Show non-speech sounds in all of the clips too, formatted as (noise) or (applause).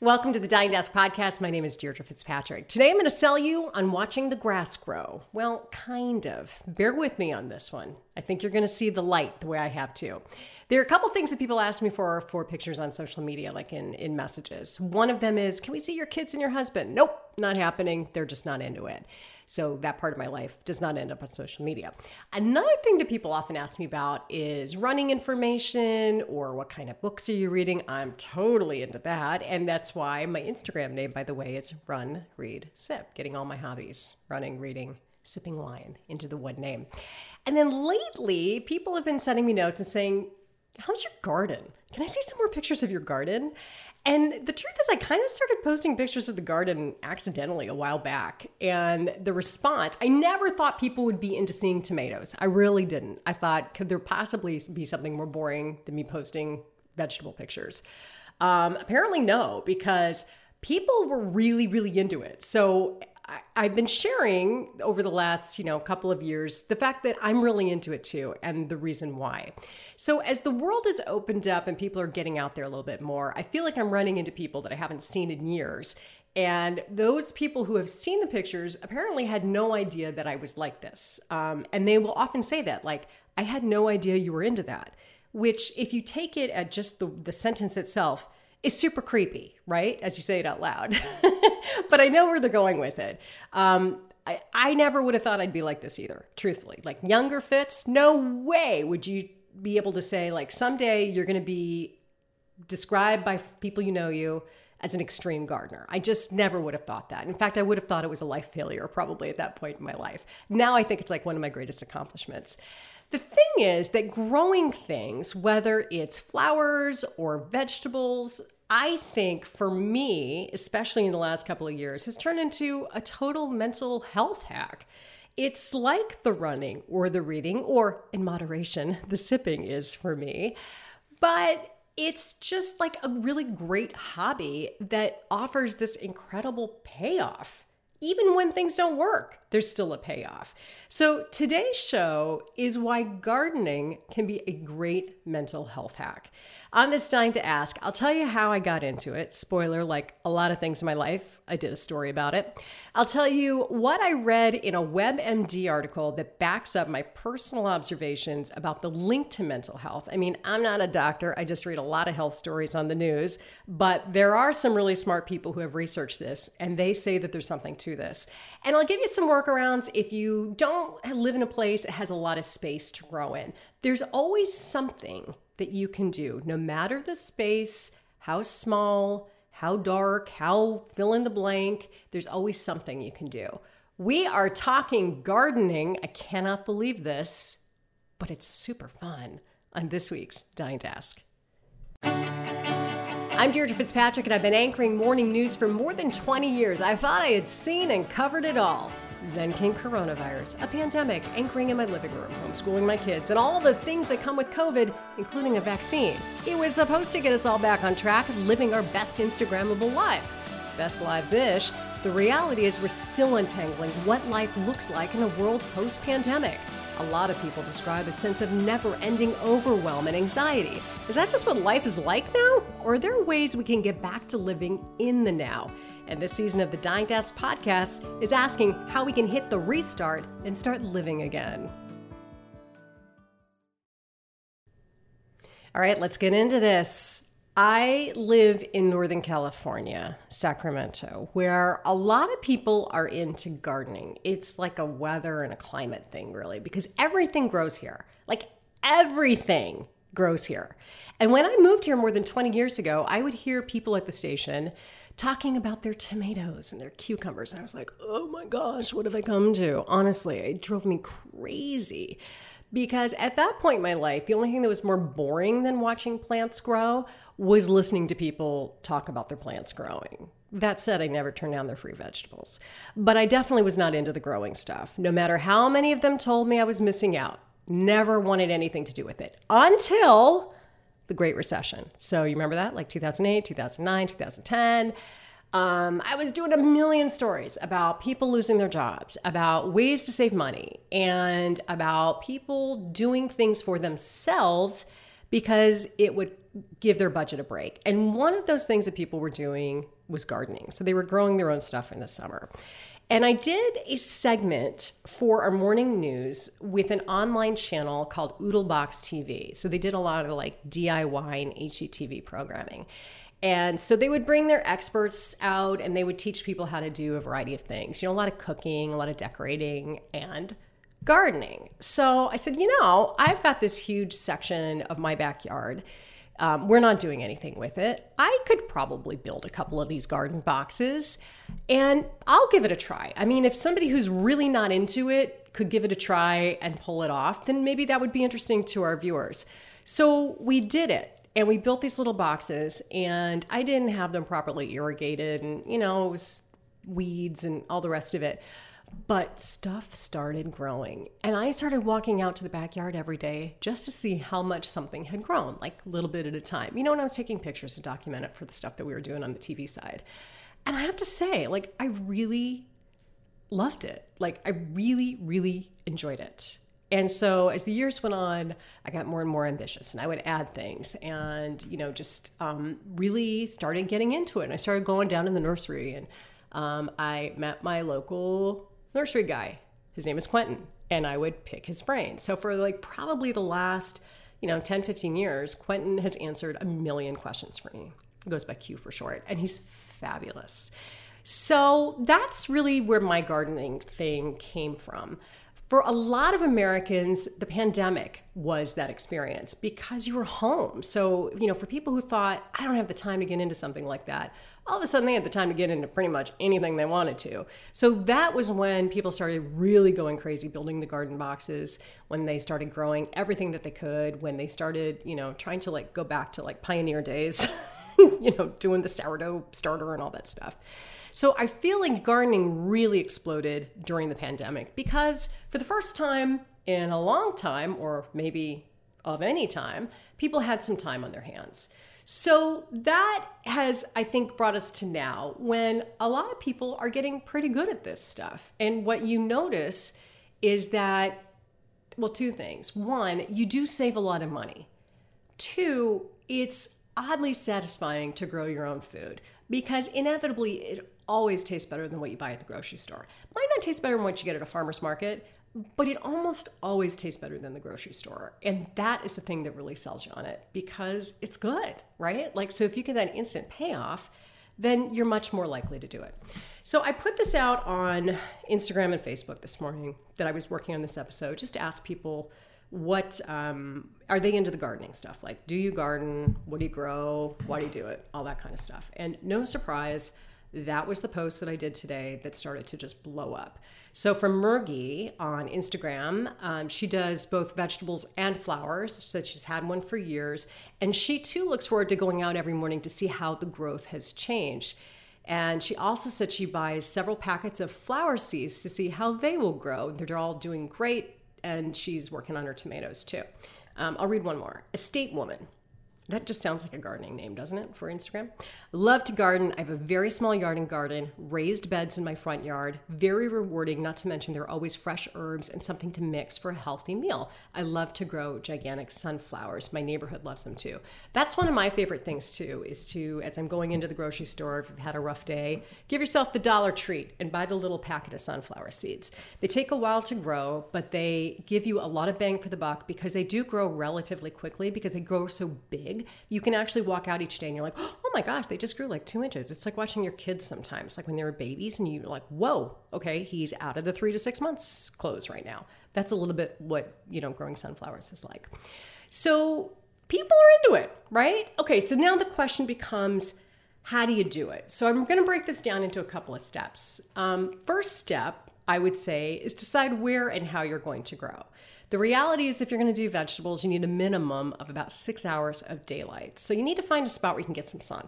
Welcome to the Dying to Ask podcast. My name is Deirdre Fitzpatrick. Today I'm going to sell you on watching the grass grow. Well, kind of. Bear with me on this one. I think you're going to see the light the way I have to. There are a couple things that people ask me for for pictures on social media, like in, in messages. One of them is, Can we see your kids and your husband? Nope, not happening. They're just not into it. So that part of my life does not end up on social media. Another thing that people often ask me about is running information or what kind of books are you reading? I'm totally into that. And that's why my Instagram name, by the way, is Run, Read, Sip, getting all my hobbies running, reading, sipping wine into the one name. And then lately, people have been sending me notes and saying, How's your garden? Can I see some more pictures of your garden? And the truth is, I kind of started posting pictures of the garden accidentally a while back. And the response, I never thought people would be into seeing tomatoes. I really didn't. I thought, could there possibly be something more boring than me posting vegetable pictures? Um, apparently, no, because people were really, really into it. So I, have been sharing over the last, you know, couple of years the fact that I'm really into it too and the reason why. So as the world has opened up and people are getting out there a little bit more, I feel like I'm running into people that I haven't seen in years. And those people who have seen the pictures apparently had no idea that I was like this. Um, and they will often say that, like, I had no idea you were into that. Which, if you take it at just the, the sentence itself, is super creepy, right? As you say it out loud. (laughs) but I know where they're going with it. Um, I, I never would have thought I'd be like this either, truthfully. Like younger Fitz, no way would you be able to say, like, someday you're going to be described by people you know you as an extreme gardener. I just never would have thought that. In fact, I would have thought it was a life failure probably at that point in my life. Now I think it's like one of my greatest accomplishments. The thing is that growing things, whether it's flowers or vegetables, I think for me, especially in the last couple of years, has turned into a total mental health hack. It's like the running or the reading, or in moderation, the sipping is for me. But it's just like a really great hobby that offers this incredible payoff. Even when things don't work, there's still a payoff. So, today's show is why gardening can be a great mental health hack. On this Dying to Ask, I'll tell you how I got into it. Spoiler, like a lot of things in my life, I did a story about it. I'll tell you what I read in a WebMD article that backs up my personal observations about the link to mental health. I mean, I'm not a doctor, I just read a lot of health stories on the news, but there are some really smart people who have researched this, and they say that there's something to this. And I'll give you some workarounds if you don't live in a place that has a lot of space to grow in. There's always something that you can do, no matter the space, how small, how dark, how fill in the blank, there's always something you can do. We are talking gardening. I cannot believe this, but it's super fun on this week's Dying to Ask. I'm Deirdre Fitzpatrick, and I've been anchoring morning news for more than 20 years. I thought I had seen and covered it all. Then came coronavirus, a pandemic, anchoring in my living room, homeschooling my kids, and all the things that come with COVID, including a vaccine. It was supposed to get us all back on track, living our best Instagrammable lives. Best lives ish. The reality is, we're still untangling what life looks like in a world post pandemic. A lot of people describe a sense of never ending overwhelm and anxiety. Is that just what life is like now? Or are there ways we can get back to living in the now? And this season of the Dying to Ask podcast is asking how we can hit the restart and start living again. All right, let's get into this. I live in Northern California, Sacramento, where a lot of people are into gardening. It's like a weather and a climate thing, really, because everything grows here. Like everything grows here. And when I moved here more than 20 years ago, I would hear people at the station talking about their tomatoes and their cucumbers. And I was like, oh my gosh, what have I come to? Honestly, it drove me crazy. Because at that point in my life, the only thing that was more boring than watching plants grow was listening to people talk about their plants growing. That said, I never turned down their free vegetables. But I definitely was not into the growing stuff, no matter how many of them told me I was missing out. Never wanted anything to do with it until the Great Recession. So you remember that, like 2008, 2009, 2010. Um, I was doing a million stories about people losing their jobs, about ways to save money, and about people doing things for themselves because it would give their budget a break. And one of those things that people were doing was gardening. So they were growing their own stuff in the summer. And I did a segment for our morning news with an online channel called Oodlebox TV. So they did a lot of like DIY and HGTV programming. And so they would bring their experts out and they would teach people how to do a variety of things. You know, a lot of cooking, a lot of decorating, and gardening. So I said, you know, I've got this huge section of my backyard um, we're not doing anything with it. I could probably build a couple of these garden boxes and I'll give it a try. I mean, if somebody who's really not into it could give it a try and pull it off, then maybe that would be interesting to our viewers. So we did it and we built these little boxes and I didn't have them properly irrigated and, you know, it was weeds and all the rest of it. But stuff started growing. And I started walking out to the backyard every day just to see how much something had grown, like a little bit at a time. You know, when I was taking pictures to document it for the stuff that we were doing on the TV side. And I have to say, like, I really loved it. Like, I really, really enjoyed it. And so as the years went on, I got more and more ambitious and I would add things and, you know, just um, really started getting into it. And I started going down in the nursery and um, I met my local nursery guy. His name is Quentin, and I would pick his brain. So for like probably the last, you know, 10, 15 years, Quentin has answered a million questions for me. It goes by Q for short, and he's fabulous. So that's really where my gardening thing came from for a lot of Americans, the pandemic was that experience because you were home. So, you know, for people who thought, I don't have the time to get into something like that, all of a sudden they had the time to get into pretty much anything they wanted to. So that was when people started really going crazy building the garden boxes, when they started growing everything that they could, when they started, you know, trying to like go back to like pioneer days, (laughs) you know, doing the sourdough starter and all that stuff. So I feel like gardening really exploded during the pandemic because for the first time in a long time, or maybe of any time, people had some time on their hands. So that has, I think, brought us to now when a lot of people are getting pretty good at this stuff. And what you notice is that, well, two things. One, you do save a lot of money. Two, it's oddly satisfying to grow your own food because inevitably it always tastes better than what you buy at the grocery store. Might not taste better than what you get at a farmer's market, but it almost always tastes better than the grocery store. And that is the thing that really sells you on it because it's good, right? Like, so if you get that instant payoff, then you're much more likely to do it. So I put this out on Instagram and Facebook this morning that I was working on this episode just to ask people what um, are they into the gardening stuff like do you garden what do you grow why do you do it all that kind of stuff and no surprise that was the post that I did today that started to just blow up. So, from Mergy on Instagram, um, she does both vegetables and flowers. She said she's had one for years. And she too looks forward to going out every morning to see how the growth has changed. And she also said she buys several packets of flower seeds to see how they will grow. They're all doing great. And she's working on her tomatoes too. Um, I'll read one more. Estate Woman. That just sounds like a gardening name, doesn't it, for Instagram? Love to garden. I have a very small yard and garden, raised beds in my front yard. Very rewarding, not to mention there are always fresh herbs and something to mix for a healthy meal. I love to grow gigantic sunflowers. My neighborhood loves them too. That's one of my favorite things too, is to, as I'm going into the grocery store, if you've had a rough day, give yourself the dollar treat and buy the little packet of sunflower seeds. They take a while to grow, but they give you a lot of bang for the buck because they do grow relatively quickly because they grow so big big, you can actually walk out each day and you're like, (gasps) oh my gosh, they just grew like two inches. It's like watching your kids sometimes, like when they were babies and you're like, whoa, okay, he's out of the three to six months clothes right now. That's a little bit what, you know, growing sunflowers is like. So people are into it, right? Okay, so now the question becomes, how do you do it? So I'm going to break this down into a couple of steps. Um, first step, I would say, is decide where and how you're going to grow. The reality is, if you're going to do vegetables, you need a minimum of about six hours of daylight. So you need to find a spot where you can get some sun.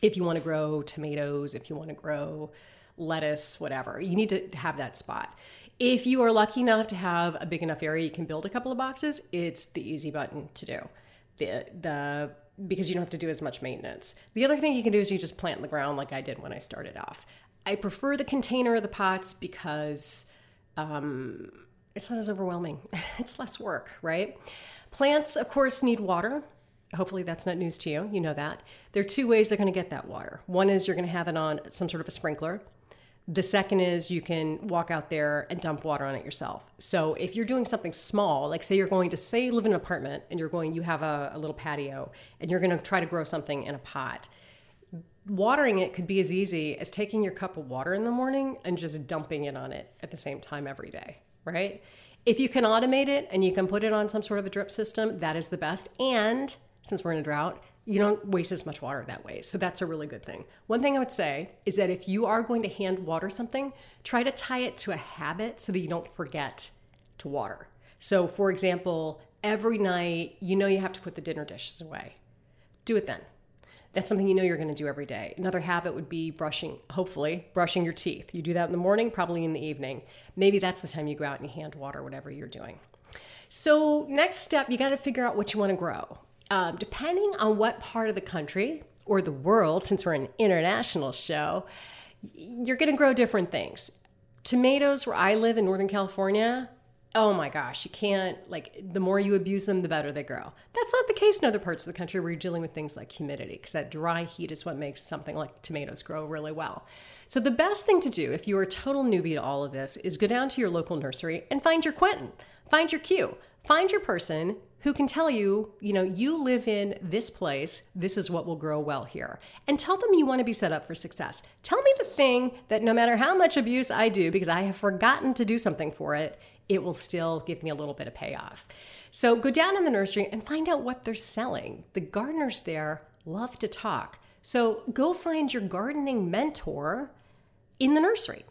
If you want to grow tomatoes, if you want to grow lettuce, whatever, you need to have that spot. If you are lucky enough to have a big enough area you can build a couple of boxes, it's the easy button to do. The the because you don't have to do as much maintenance. The other thing you can do is you just plant in the ground like I did when I started off. I prefer the container of the pots because um, it's not as overwhelming. (laughs) it's less work, right? Plants, of course, need water. Hopefully, that's not news to you. You know that. There are two ways they're going to get that water. One is you're going to have it on some sort of a sprinkler. The second is you can walk out there and dump water on it yourself. So if you're doing something small, like say you're going to say you live in an apartment and you're going, you have a, a little patio and you're going to try to grow something in a pot. Watering it could be as easy as taking your cup of water in the morning and just dumping it on it at the same time every day, right? If you can automate it and you can put it on some sort of a drip system, that is the best. And since we're in a drought, you don't waste as much water that way. So that's a really good thing. One thing I would say is that if you are going to hand water something, try to tie it to a habit so that you don't forget to water. So, for example, every night you know you have to put the dinner dishes away. Do it then. That's something you know you're going to do every day. Another habit would be brushing, hopefully, brushing your teeth. You do that in the morning, probably in the evening. Maybe that's the time you go out and you hand water whatever you're doing. So, next step, you got to figure out what you want to grow um, depending on what part of the country or the world, since we're an international show, you're going to grow different things. Tomatoes, where I live in Northern California, oh my gosh, you can't, like, the more you abuse them, the better they grow. That's not the case in other parts of the country where you're dealing with things like humidity, because that dry heat is what makes something like tomatoes grow really well. So, the best thing to do if you're a total newbie to all of this is go down to your local nursery and find your Quentin, find your Q, find your person who can tell you, you know, you live in this place, this is what will grow well here. And tell them you want to be set up for success. Tell me the thing that no matter how much abuse I do, because I have forgotten to do something for it, it will still give me a little bit of payoff. So go down in the nursery and find out what they're selling. The gardeners there love to talk. So go find your gardening mentor in the nursery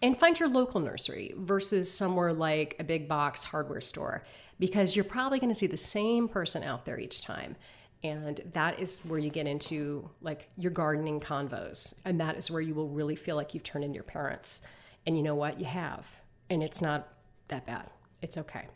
and find your local nursery versus somewhere like a big box hardware store because you're probably going to see the same person out there each time. And that is where you get into like your gardening convos. And that is where you will really feel like you've turned in your parents. And you know what? You have. And it's not that bad. It's okay.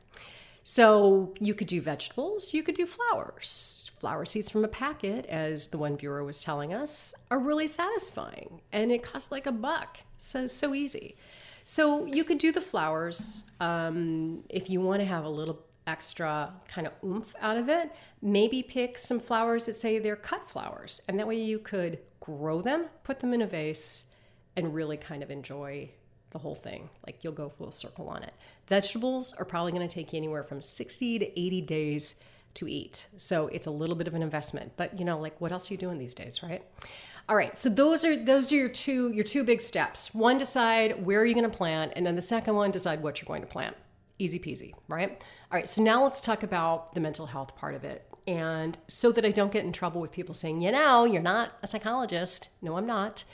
So you could do vegetables, you could do flowers. Flower seeds from a packet, as the one viewer was telling us, are really satisfying. And it costs like a buck. So, so easy. So you could do the flowers um, if you want to have a little extra kind of oomph out of it, maybe pick some flowers that say they're cut flowers. And that way you could grow them, put them in a vase, and really kind of enjoy the whole thing. Like you'll go full circle on it. Vegetables are probably going to take you anywhere from 60 to 80 days to eat. So it's a little bit of an investment. But you know, like what else are you doing these days, right? All right, so those are those are your two your two big steps. One decide where are you going to plant and then the second one decide what you're going to plant. Easy peasy, right? All right, so now let's talk about the mental health part of it. And so that I don't get in trouble with people saying, you know, you're not a psychologist. No, I'm not.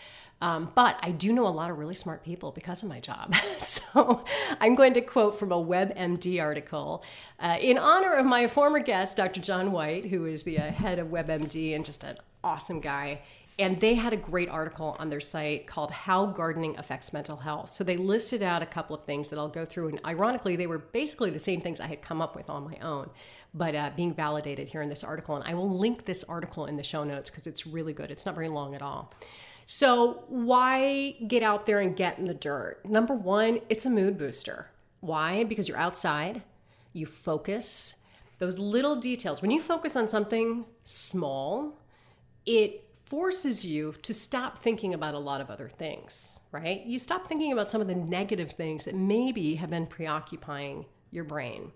Um, but I do know a lot of really smart people because of my job. (laughs) so I'm going to quote from a WebMD article uh, in honor of my former guest, Dr. John Whyte, who is the uh, head of WebMD and just an awesome guy. And they had a great article on their site called How Gardening Affects Mental Health. So they listed out a couple of things that I'll go through. And ironically, they were basically the same things I had come up with on my own, but uh, being validated here in this article. And I will link this article in the show notes because it's really good. It's not very long at all. So, why get out there and get in the dirt? Number one, it's a mood booster. Why? Because you're outside, you focus. Those little details, when you focus on something small, it forces you to stop thinking about a lot of other things, right? You stop thinking about some of the negative things that maybe have been preoccupying your brain.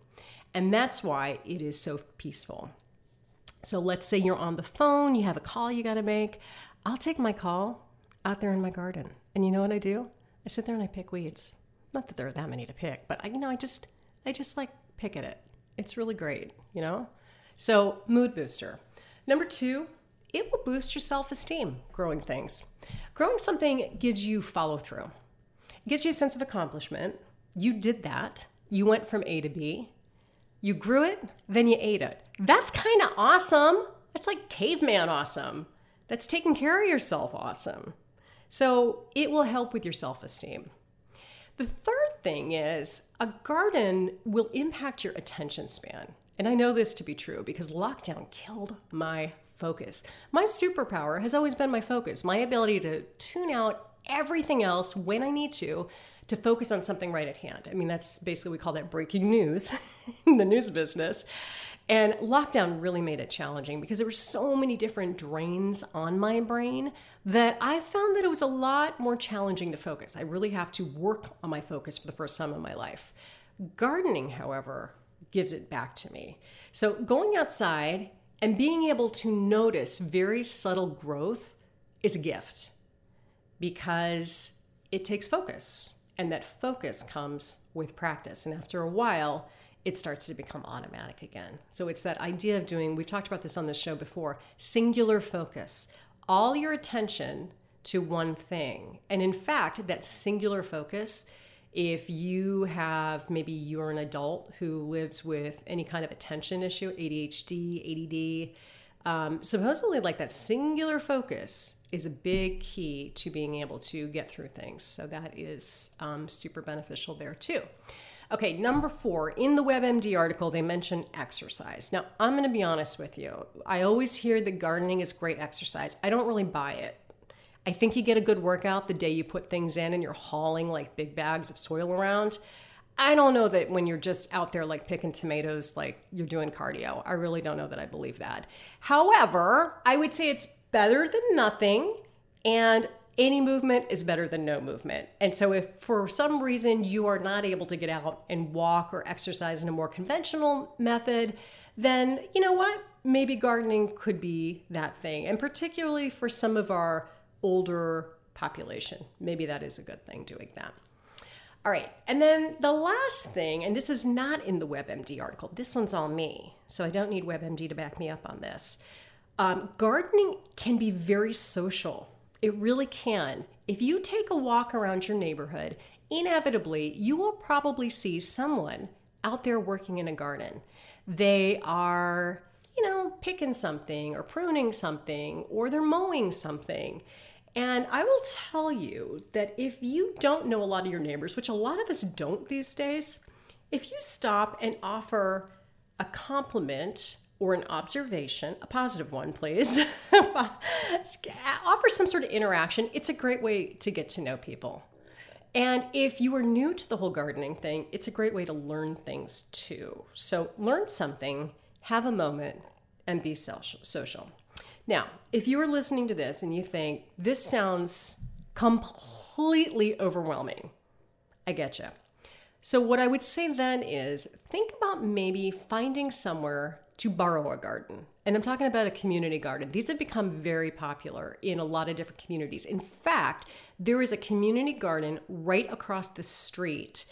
And that's why it is so peaceful. So let's say you're on the phone, you have a call you got to make. I'll take my call out there in my garden. And you know what I do? I sit there and I pick weeds. Not that there are that many to pick, but I, you know, I just I just like pick at it. It's really great, you know? So, mood booster. Number 2, it will boost your self esteem growing things. Growing something gives you follow through, it gives you a sense of accomplishment. You did that, you went from A to B, you grew it, then you ate it. That's kind of awesome. That's like caveman awesome. That's taking care of yourself awesome. So it will help with your self esteem. The third thing is a garden will impact your attention span. And I know this to be true because lockdown killed my focus. My superpower has always been my focus, my ability to tune out everything else when I need to to focus on something right at hand. I mean, that's basically, we call that breaking news (laughs) in the news business. And lockdown really made it challenging because there were so many different drains on my brain that I found that it was a lot more challenging to focus. I really have to work on my focus for the first time in my life. Gardening, however, gives it back to me. So going outside and being able to notice very subtle growth is a gift because it takes focus. And that focus comes with practice. And after a while, it starts to become automatic again. So it's that idea of doing, we've talked about this on the show before, singular focus. All your attention to one thing. And in fact, that singular focus if you have maybe you're an adult who lives with any kind of attention issue, ADHD, ADD, um, supposedly like that singular focus is a big key to being able to get through things. So that is um, super beneficial there too. Okay, number four, in the WebMD article, they mention exercise. Now, I'm going to be honest with you. I always hear that gardening is great exercise. I don't really buy it. I think you get a good workout the day you put things in and you're hauling like big bags of soil around. I don't know that when you're just out there like picking tomatoes, like you're doing cardio. I really don't know that I believe that. However, I would say it's better than nothing. And any movement is better than no movement. And so, if for some reason you are not able to get out and walk or exercise in a more conventional method, then you know what? Maybe gardening could be that thing. And particularly for some of our older population. Maybe that is a good thing doing that. All right, and then the last thing, and this is not in the WebMD article, this one's all me, so I don't need WebMD to back me up on this. Um, gardening can be very social. It really can. If you take a walk around your neighborhood, inevitably you will probably see someone out there working in a garden. They are, you know, picking something or pruning something or they're mowing something. And I will tell you that if you don't know a lot of your neighbors, which a lot of us don't these days, if you stop and offer a compliment or an observation, a positive one, please, (laughs) offer some sort of interaction, it's a great way to get to know people. And if you are new to the whole gardening thing, it's a great way to learn things too. So learn something, have a moment, and be social. Now, if you are listening to this and you think this sounds completely overwhelming, I get you. So, what I would say then is think about maybe finding somewhere to borrow a garden. And I'm talking about a community garden. These have become very popular in a lot of different communities. In fact, there is a community garden right across the street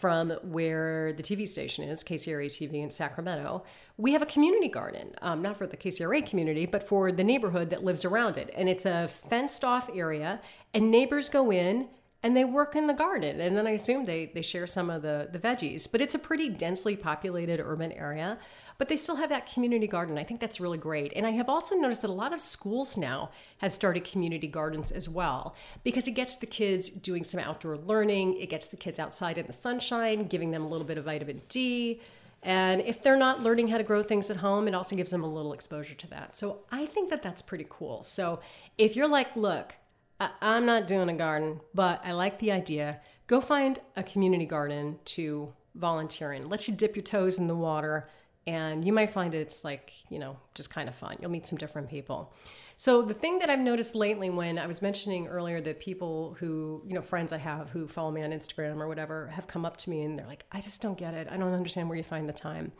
from where the TV station is, KCRA TV in Sacramento, we have a community garden, um, not for the KCRA community, but for the neighborhood that lives around it. And it's a fenced off area, and neighbors go in and they work in the garden. And then i assume they they share some of the the veggies but it's a pretty densely populated urban area but they still have that community garden. I think that's really great. And i have also noticed that a lot of schools now have started community gardens as well because it gets the kids doing some outdoor learning. It gets the kids outside in the sunshine giving them a little bit of vitamin d. And if they're not learning how to grow things at home, it also gives them a little exposure to that. So I think that that's pretty cool. So if you're like, look, I- I'm not doing a garden, but I like the idea. Go find a community garden to volunteer in. Let you dip your toes in the water, and you might find it's like, you know, just kind of fun. You'll meet some different people. So, the thing that I've noticed lately when I was mentioning earlier that people who, you know, friends I have who follow me on Instagram or whatever have come up to me and they're like, I just don't get it. I don't understand where you find the time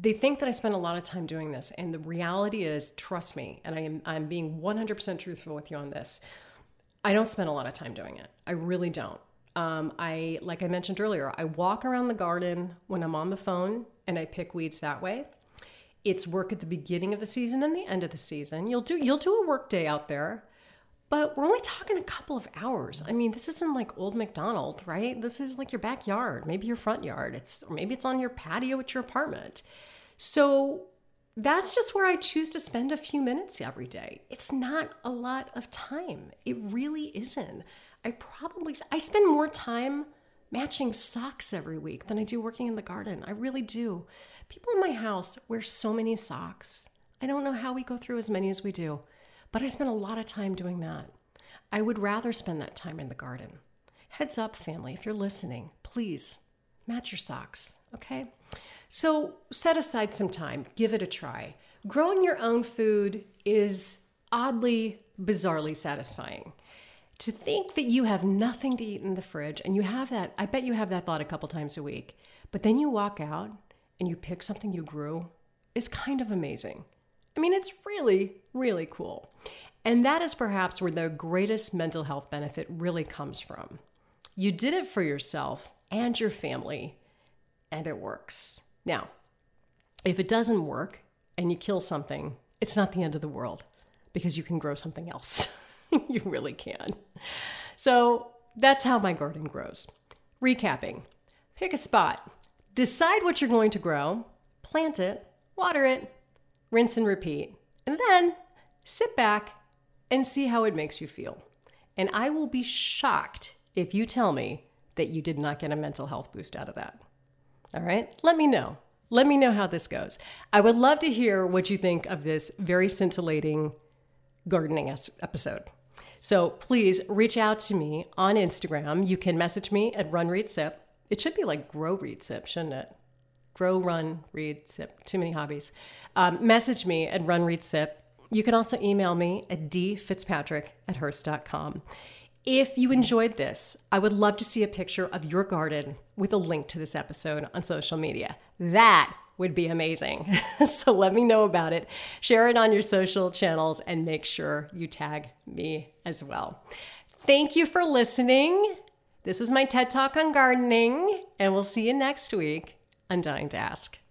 they think that I spend a lot of time doing this. And the reality is, trust me, and I am I'm being 100% truthful with you on this. I don't spend a lot of time doing it. I really don't. Um, I like I mentioned earlier, I walk around the garden when I'm on the phone and I pick weeds that way. It's work at the beginning of the season and the end of the season. You'll do you'll do a work day out there, but we're only talking a couple of hours. I mean, this isn't like old McDonald, right? This is like your backyard, maybe your front yard. It's or maybe it's on your patio at your apartment. So that's just where I choose to spend a few minutes every day. It's not a lot of time. It really isn't. I probably I spend more time matching socks every week than I do working in the garden. I really do. People in my house wear so many socks. I don't know how we go through as many as we do, but I spend a lot of time doing that. I would rather spend that time in the garden, heads up, family, if you're listening, please match your socks, okay? So set aside some time, give it a try. Growing your own food is oddly, bizarrely satisfying. To think that you have nothing to eat in the fridge and you have that, I bet you have that thought a couple times a week, but then you walk out and you pick something you grew is kind of amazing. I mean, it's really, really cool. And that is perhaps where the greatest mental health benefit really comes from. You did it for yourself and your family, and it works. Now, if it doesn't work and you kill something, it's not the end of the world because you can grow something else. (laughs) you really can. So that's how my garden grows. Recapping pick a spot, decide what you're going to grow, plant it, water it, rinse and repeat, and then sit back and see how it makes you feel. And I will be shocked if you tell me that you did not get a mental health boost out of that. All right? Let me know. Let me know how this goes. I would love to hear what you think of this very scintillating gardening episode. So please reach out to me on Instagram. You can message me at Run Read Sip. It should be like Grow Read Sip, shouldn't it? Grow, run, read, sip. Too many hobbies. Um, message me at Run Read Sip you can also email me at dfitzpatrick at hearst.com. If you enjoyed this, I would love to see a picture of your garden with a link to this episode on social media. That would be amazing. (laughs) so let me know about it. Share it on your social channels and make sure you tag me as well. Thank you for listening. This was my TED Talk on gardening, and we'll see you next week on Dying to Ask.